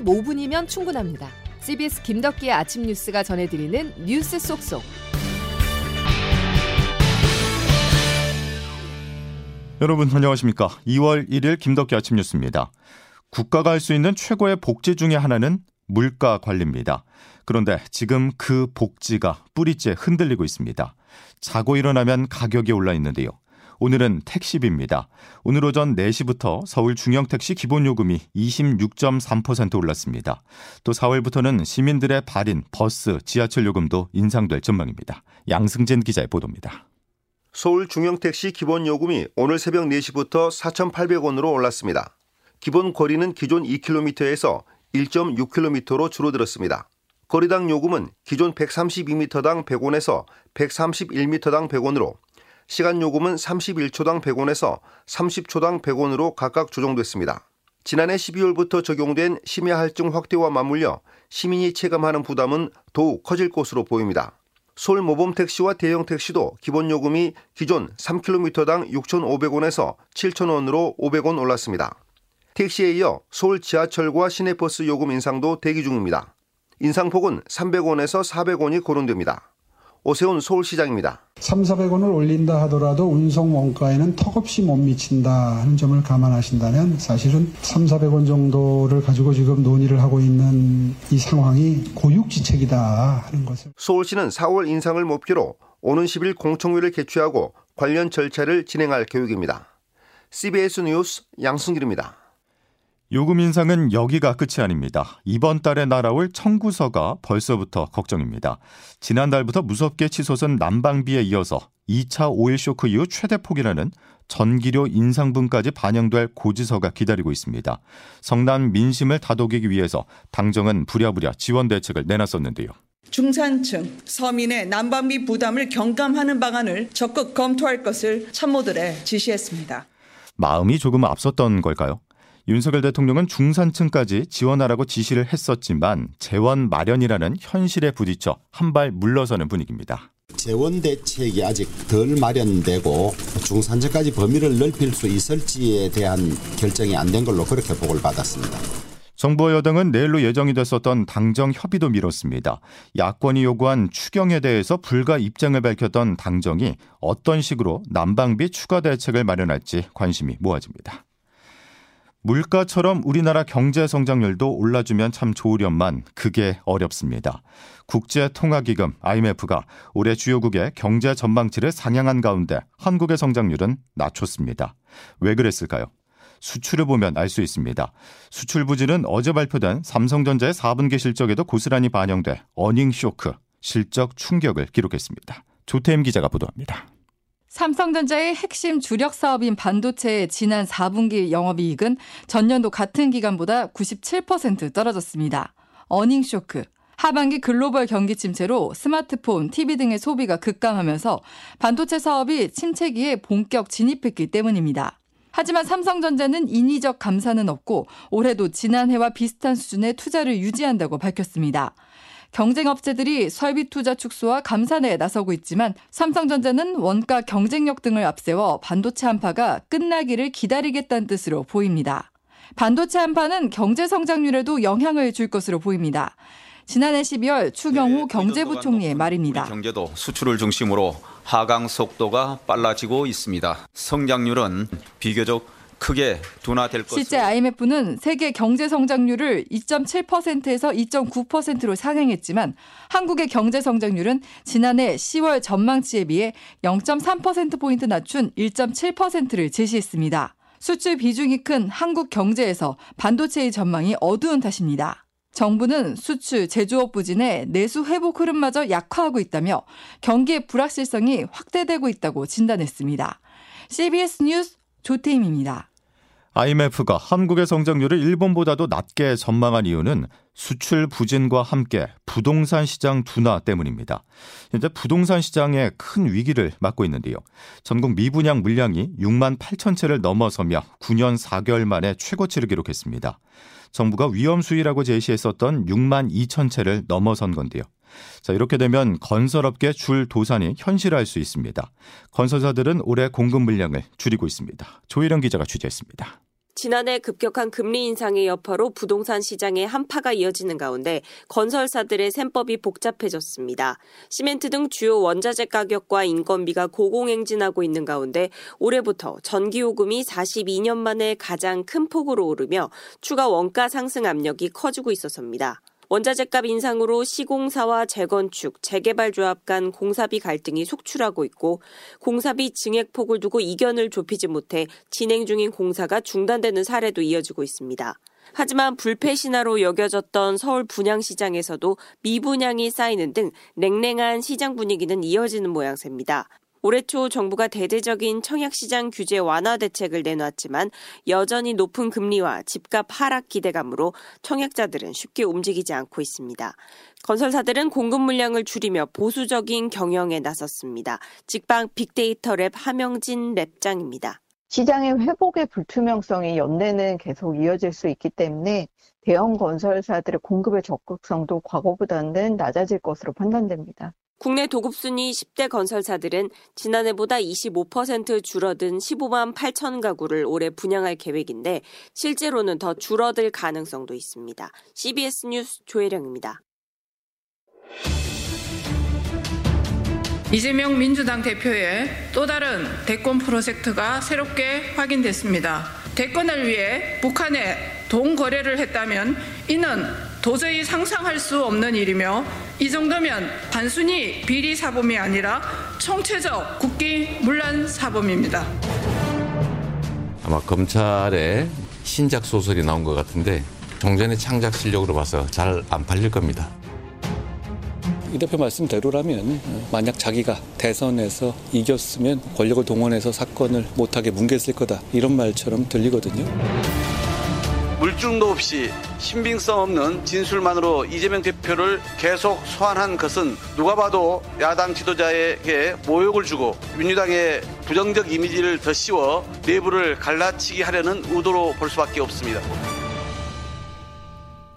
15분이면 충분합니다. CBS 김덕기의 아침 뉴스가 전해드리는 뉴스 속속. 여러분 안녕하십니까? 2월 1일 김덕기 아침 뉴스입니다. 국가가 할 수 있는 최고의 복지 중의 하나는 물가 관리입니다. 그런데 지금 그 복지가 뿌리째 흔들리고 있습니다. 자고 일어나면 가격이 올라 있는데요. 오늘은 택시비입니다. 오늘 오전 4시부터 서울 중형택시 기본요금이 26.3% 올랐습니다. 또 4월부터는 시민들의 발인, 버스, 지하철 요금도 인상될 전망입니다. 양승진 기자의 보도입니다. 서울 중형택시 기본 요금이 오늘 새벽 4시부터 4,800원으로 올랐습니다. 기본 거리는 기존 2km에서 1.6km로 줄어들었습니다. 거리당 요금은 기존 132m당 100원에서 131m당 100원으로 시간 요금은 31초당 100원에서 30초당 100원으로 각각 조정됐습니다. 지난해 12월부터 적용된 심야 할증 확대와 맞물려 시민이 체감하는 부담은 더욱 커질 것으로 보입니다. 서울 모범 택시와 대형 택시도 기본 요금이 기존 3km당 6,500원에서 7,000원으로 500원 올랐습니다. 택시에 이어 서울 지하철과 시내버스 요금 인상도 대기 중입니다. 인상폭은 300원에서 400원이 거론됩니다. 오세훈 서울시장입니다. 3, 400원을 올린다 하더라도 운송 원가에는 턱없이 못 미친다 하는 점을 감안하신다면 사실은 3, 400원 정도를 가지고 지금 논의를 하고 있는 이 상황이 고육지책이다 하는 것을. 서울시는 4월 인상을 목표로 오는 10일 공청회를 개최하고 관련 절차를 진행할 계획입니다. CBS 뉴스 양승길입니다. 요금 인상은 여기가 끝이 아닙니다. 이번 달에 날아올 청구서가 벌써부터 걱정입니다. 지난달부터 무섭게 치솟은 난방비에 이어서 2차 오일 쇼크 이후 최대 폭이라는 전기료 인상분까지 반영될 고지서가 기다리고 있습니다. 성남 민심을 다독이기 위해서 당정은 부랴부랴 지원 대책을 내놨었는데요. 중산층, 서민의 난방비 부담을 경감하는 방안을 적극 검토할 것을 참모들에 지시했습니다. 마음이 조금 앞섰던 걸까요? 윤석열 대통령은 중산층까지 지원하라고 지시를 했었지만 재원 마련이라는 현실에 부딪혀 한 발 물러서는 분위기입니다. 재원 대책이 아직 덜 마련되고 중산층까지 범위를 넓힐 수 있을지에 대한 결정이 안 된 걸로 그렇게 보고를 받았습니다. 정부와 여당은 내일로 예정이 됐었던 당정 협의도 미뤘습니다. 야권이 요구한 추경에 대해서 불가 입장을 밝혔던 당정이 어떤 식으로 난방비 추가 대책을 마련할지 관심이 모아집니다. 물가처럼 우리나라 경제 성장률도 올라주면 참 좋으련만 그게 어렵습니다. 국제통화기금 IMF가 올해 주요국의 경제 전망치를 상향한 가운데 한국의 성장률은 낮췄습니다. 왜 그랬을까요? 수출을 보면 알 수 있습니다. 수출 부진은 어제 발표된 삼성전자의 4분기 실적에도 고스란히 반영돼 어닝 쇼크, 실적 충격을 기록했습니다. 조태임 기자가 보도합니다. 삼성전자의 핵심 주력 사업인 반도체의 지난 4분기 영업이익은 전년도 같은 기간보다 97% 떨어졌습니다. 어닝 쇼크. 하반기 글로벌 경기 침체로 스마트폰, TV 등의 소비가 급감하면서 반도체 사업이 침체기에 본격 진입했기 때문입니다. 하지만 삼성전자는 인위적 감사는 없고 올해도 지난해와 비슷한 수준의 투자를 유지한다고 밝혔습니다. 경쟁 업체들이 설비 투자 축소와 감산에 나서고 있지만 삼성전자는 원가 경쟁력 등을 앞세워 반도체 한파가 끝나기를 기다리겠다는 뜻으로 보입니다. 반도체 한파는 경제 성장률에도 영향을 줄 것으로 보입니다. 지난해 12월 추경호 네, 경제부총리의 말입니다. 경제도 수출을 중심으로 하강 속도가 빨라지고 있습니다. 성장률은 비교적 크게 둔화될 것으로 실제 IMF는 세계 경제 성장률을 2.7%에서 2.9%로 상향했지만 한국의 경제 성장률은 지난해 10월 전망치에 비해 0.3% 포인트 낮춘 1.7%를 제시했습니다. 수출 비중이 큰 한국 경제에서 반도체의 전망이 어두운 탓입니다. 정부는 수출, 제조업 부진에 내수 회복 흐름마저 약화하고 있다며 경기의 불확실성이 확대되고 있다고 진단했습니다. CBS 뉴스 조태임입니다. IMF가 한국의 성장률을 일본보다도 낮게 전망한 이유는 수출 부진과 함께 부동산 시장 둔화 때문입니다. 현재 부동산 시장에 큰 위기를 맞고 있는데요. 전국 미분양 물량이 6만 8천 채를 넘어서며 9년 4개월 만에 최고치를 기록했습니다. 정부가 위험 수위라고 제시했었던 6만 2천 채를 넘어선 건데요. 자, 이렇게 되면 건설업계 줄 도산이 현실화할 수 있습니다. 건설사들은 올해 공급 물량을 줄이고 있습니다. 조희령 기자가 취재했습니다. 지난해 급격한 금리 인상의 여파로 부동산 시장에 한파가 이어지는 가운데 건설사들의 셈법이 복잡해졌습니다. 시멘트 등 주요 원자재 가격과 인건비가 고공행진하고 있는 가운데 올해부터 전기요금이 42년 만에 가장 큰 폭으로 오르며 추가 원가 상승 압력이 커지고 있어서입니다. 원자재값 인상으로 시공사와 재건축, 재개발 조합 간 공사비 갈등이 속출하고 있고 공사비 증액폭을 두고 이견을 좁히지 못해 진행 중인 공사가 중단되는 사례도 이어지고 있습니다. 하지만 불패 신화로 여겨졌던 서울 분양시장에서도 미분양이 쌓이는 등 냉랭한 시장 분위기는 이어지는 모양새입니다. 올해 초 정부가 대대적인 청약시장 규제 완화 대책을 내놨지만 여전히 높은 금리와 집값 하락 기대감으로 청약자들은 쉽게 움직이지 않고 있습니다. 건설사들은 공급 물량을 줄이며 보수적인 경영에 나섰습니다. 직방 빅데이터 랩 하명진 랩장입니다. 시장의 회복의 불투명성이 연내는 계속 이어질 수 있기 때문에 대형 건설사들의 공급의 적극성도 과거보다는 낮아질 것으로 판단됩니다. 국내 도급순위 10대 건설사들은 지난해보다 25% 줄어든 15만 8천 가구를 올해 분양할 계획인데 실제로는 더 줄어들 가능성도 있습니다. CBS 뉴스 조혜령입니다. 이재명 민주당 대표의 또 다른 대권 프로젝트가 새롭게 확인됐습니다. 대권을 위해 북한에 돈 거래를 했다면 이는 도저히 상상할 수 없는 일이며 이 정도면 단순히 비리 사범이 아니라 총체적 국기 문란 사범입니다. 아마 검찰의 신작 소설이 나온 것 같은데 종전의 창작 실력으로 봐서 잘 안 팔릴 겁니다. 이 대표 말씀대로라면 만약 자기가 대선에서 이겼으면 권력을 동원해서 사건을 못하게 뭉갰을 거다 이런 말처럼 들리거든요. 물중도 없이 신빙성 없는 진술만으로 이재명 대표를 계속 소환한 것은 누가 봐도 야당 지도자에게 모욕을 주고 민주당의 부정적 이미지를 더 씌워 내부를 갈라치기 하려는 의도로 볼 수밖에 없습니다.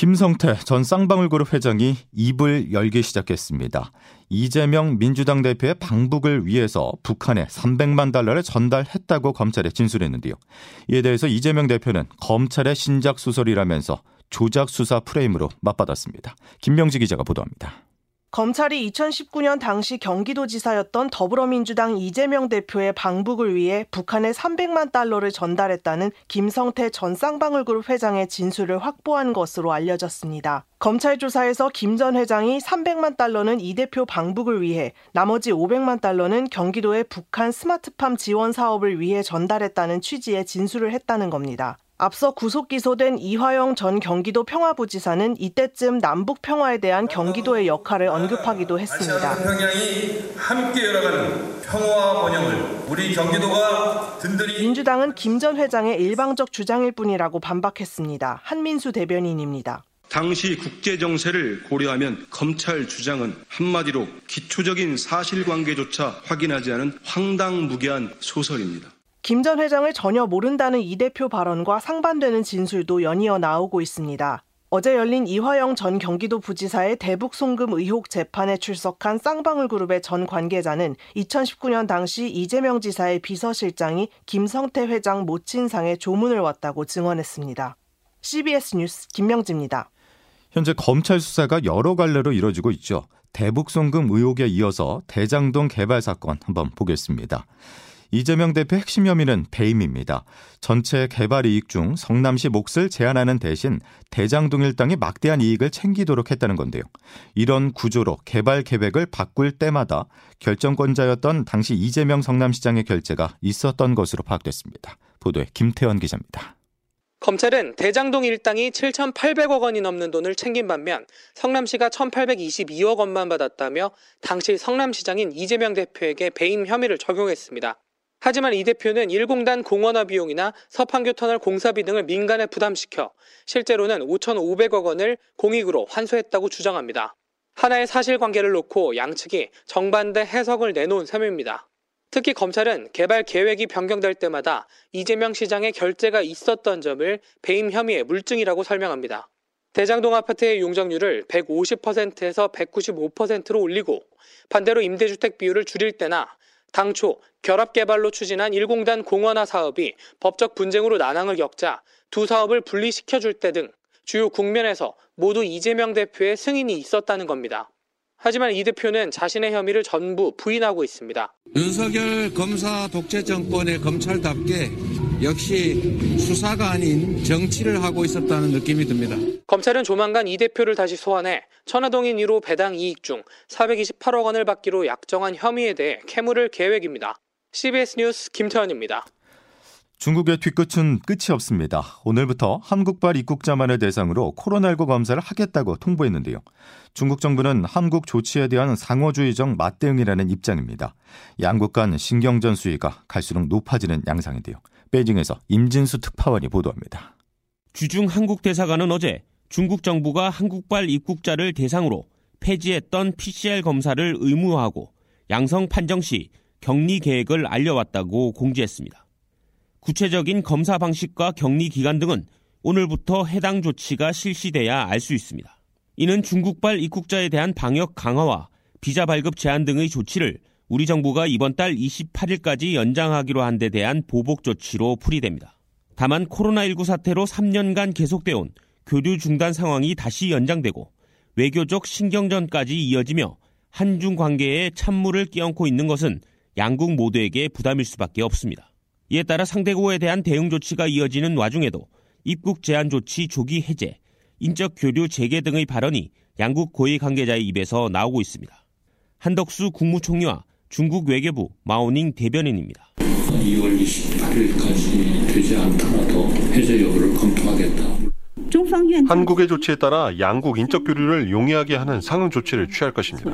김성태 전 쌍방울그룹 회장이 입을 열기 시작했습니다. 이재명 민주당 대표의 방북을 위해서 북한에 300만 달러를 전달했다고 검찰에 진술했는데요. 이에 대해서 이재명 대표는 검찰의 신작 수설이라면서 조작 수사 프레임으로 맞받았습니다. 김명지 기자가 보도합니다. 검찰이 2019년 당시 경기도지사였던 더불어민주당 이재명 대표의 방북을 위해 북한에 300만 달러를 전달했다는 김성태 전 쌍방울그룹 회장의 진술을 확보한 것으로 알려졌습니다. 검찰 조사에서 김 전 회장이 300만 달러는 이 대표 방북을 위해 나머지 500만 달러는 경기도의 북한 스마트팜 지원 사업을 위해 전달했다는 취지의 진술을 했다는 겁니다. 앞서 구속 기소된 이화영 전 경기도 평화부지사는 이때쯤 남북 평화에 대한 경기도의 역할을 언급하기도 했습니다. 평양이 함께 열어가는 평화 번영을 우리 경기도가 든든히 민주당은 김 전 회장의 일방적 주장일 뿐이라고 반박했습니다. 한민수 대변인입니다. 당시 국제 정세를 고려하면 검찰 주장은 한마디로 기초적인 사실관계조차 확인하지 않은 황당무계한 소설입니다. 김 전 회장을 전혀 모른다는 이 대표 발언과 상반되는 진술도 연이어 나오고 있습니다. 어제 열린 이화영 전 경기도 부지사의 대북 송금 의혹 재판에 출석한 쌍방울 그룹의 전 관계자는 2019년 당시 이재명 지사의 비서실장이 김성태 회장 모친상에 조문을 왔다고 증언했습니다. CBS 뉴스 김명지입니다. 현재 검찰 수사가 여러 갈래로 이뤄지고 있죠. 대북 송금 의혹에 이어서 대장동 개발 사건 한번 보겠습니다. 이재명 대표 핵심 혐의는 배임입니다. 전체 개발 이익 중 성남시 몫을 제한하는 대신 대장동 일당이 막대한 이익을 챙기도록 했다는 건데요. 이런 구조로 개발 계획을 바꿀 때마다 결정권자였던 당시 이재명 성남시장의 결재가 있었던 것으로 파악됐습니다. 보도에 김태원 기자입니다. 검찰은 대장동 일당이 7,800억 원이 넘는 돈을 챙긴 반면 성남시가 1,822억 원만 받았다며 당시 성남시장인 이재명 대표에게 배임 혐의를 적용했습니다. 하지만 이 대표는 1공단 공원화 비용이나 서판교 터널 공사비 등을 민간에 부담시켜 실제로는 5,500억 원을 공익으로 환수했다고 주장합니다. 하나의 사실관계를 놓고 양측이 정반대 해석을 내놓은 셈입니다. 특히 검찰은 개발 계획이 변경될 때마다 이재명 시장의 결재가 있었던 점을 배임 혐의의 물증이라고 설명합니다. 대장동 아파트의 용적률을 150%에서 195%로 올리고 반대로 임대주택 비율을 줄일 때나 당초 결합개발로 추진한 1공단 공원화 사업이 법적 분쟁으로 난항을 겪자 두 사업을 분리시켜줄 때 등 주요 국면에서 모두 이재명 대표의 승인이 있었다는 겁니다. 하지만 이 대표는 자신의 혐의를 전부 부인하고 있습니다. 윤석열 검사 독재 정권의 검찰답게 역시 수사가 아닌 정치를 하고 있었다는 느낌이 듭니다. 검찰은 조만간 이 대표를 다시 소환해 천화동인 1호 배당 이익 중 428억 원을 받기로 약정한 혐의에 대해 캐물을 계획입니다. CBS 뉴스 김태현입니다. 중국의 뒤끝은 끝이 없습니다. 오늘부터 한국발 입국자만을 대상으로 코로나19 검사를 하겠다고 통보했는데요. 중국 정부는 한국 조치에 대한 상호주의적 맞대응이라는 입장입니다. 양국 간 신경전 수위가 갈수록 높아지는 양상인데요. 베이징에서 임진수 특파원이 보도합니다. 주중 한국 대사관은 어제 중국 정부가 한국발 입국자를 대상으로 폐지했던 PCR 검사를 의무화하고 양성 판정 시 격리 계획을 알려왔다고 공지했습니다. 구체적인 검사 방식과 격리 기간 등은 오늘부터 해당 조치가 실시돼야 알 수 있습니다. 이는 중국발 입국자에 대한 방역 강화와 비자 발급 제한 등의 조치를 우리 정부가 이번 달 28일까지 연장하기로 한 데 대한 보복 조치로 풀이됩니다. 다만 코로나19 사태로 3년간 계속돼 온 교류 중단 상황이 다시 연장되고 외교적 신경전까지 이어지며 한중 관계에 찬물을 끼얹고 있는 것은 양국 모두에게 부담일 수밖에 없습니다. 이에 따라 상대국에 대한 대응 조치가 이어지는 와중에도 입국 제한 조치 조기 해제, 인적 교류 재개 등의 발언이 양국 고위 관계자의 입에서 나오고 있습니다. 한덕수 국무총리와 중국 외교부 마오닝 대변인입니다. 2월 28일까지 되지 않더라도 해제 여부를 검토하겠다. 한국의 조치에 따라 양국 인적 교류를 용이하게 하는 상응 조치를 취할 것입니다.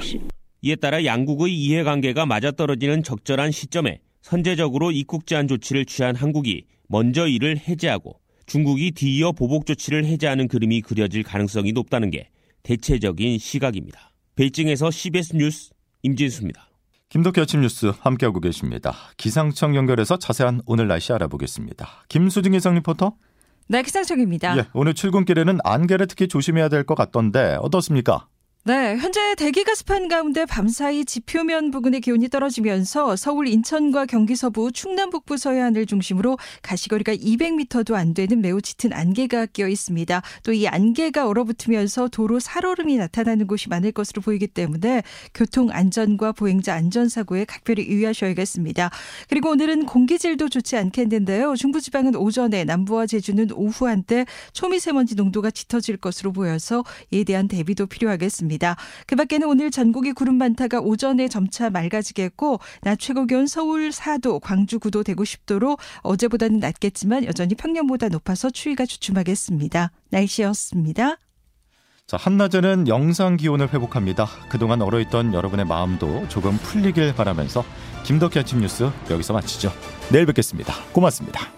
이에 따라 양국의 이해관계가 맞아떨어지는 적절한 시점에 선제적으로 입국 제한 조치를 취한 한국이 먼저 이를 해제하고 중국이 뒤이어 보복 조치를 해제하는 그림이 그려질 가능성이 높다는 게 대체적인 시각입니다. 베이징에서 CBS 뉴스 임진수입니다. 김덕기 아침 뉴스 함께하고 계십니다. 기상청 연결해서 자세한 오늘 날씨 알아보겠습니다. 김수진 기상 리포터. 네, 기상청입니다. 예, 오늘 출근길에는 안개를 특히 조심해야 될 것 같던데 어떻습니까? 네, 현재 대기가 습한 가운데 밤사이 지표면 부근의 기온이 떨어지면서 서울 인천과 경기 서부 충남 북부 서해안을 중심으로 가시거리가 200m도 안 되는 매우 짙은 안개가 끼어 있습니다. 또 이 안개가 얼어붙으면서 도로 살얼음이 나타나는 곳이 많을 것으로 보이기 때문에 교통 안전과 보행자 안전 사고에 각별히 유의하셔야겠습니다. 그리고 오늘은 공기질도 좋지 않겠는데요. 중부지방은 오전에 남부와 제주는 오후 한때 초미세먼지 농도가 짙어질 것으로 보여서 이에 대한 대비도 필요하겠습니다. 있습니다. 그 밖에는 오늘 전국이 구름 많다가 오전에 점차 맑아지겠고 낮 최고 기온 서울 4도, 광주 9도, 대구 10도로 어제보다는 낮겠지만 여전히 평년보다 높아서 추위가 주춤하겠습니다. 날씨였습니다. 자, 한낮에는 영상 기온을 회복합니다. 그동안 얼어있던 여러분의 마음도 조금 풀리길 바라면서 김덕희 아침 뉴스 여기서 마치죠. 내일 뵙겠습니다. 고맙습니다.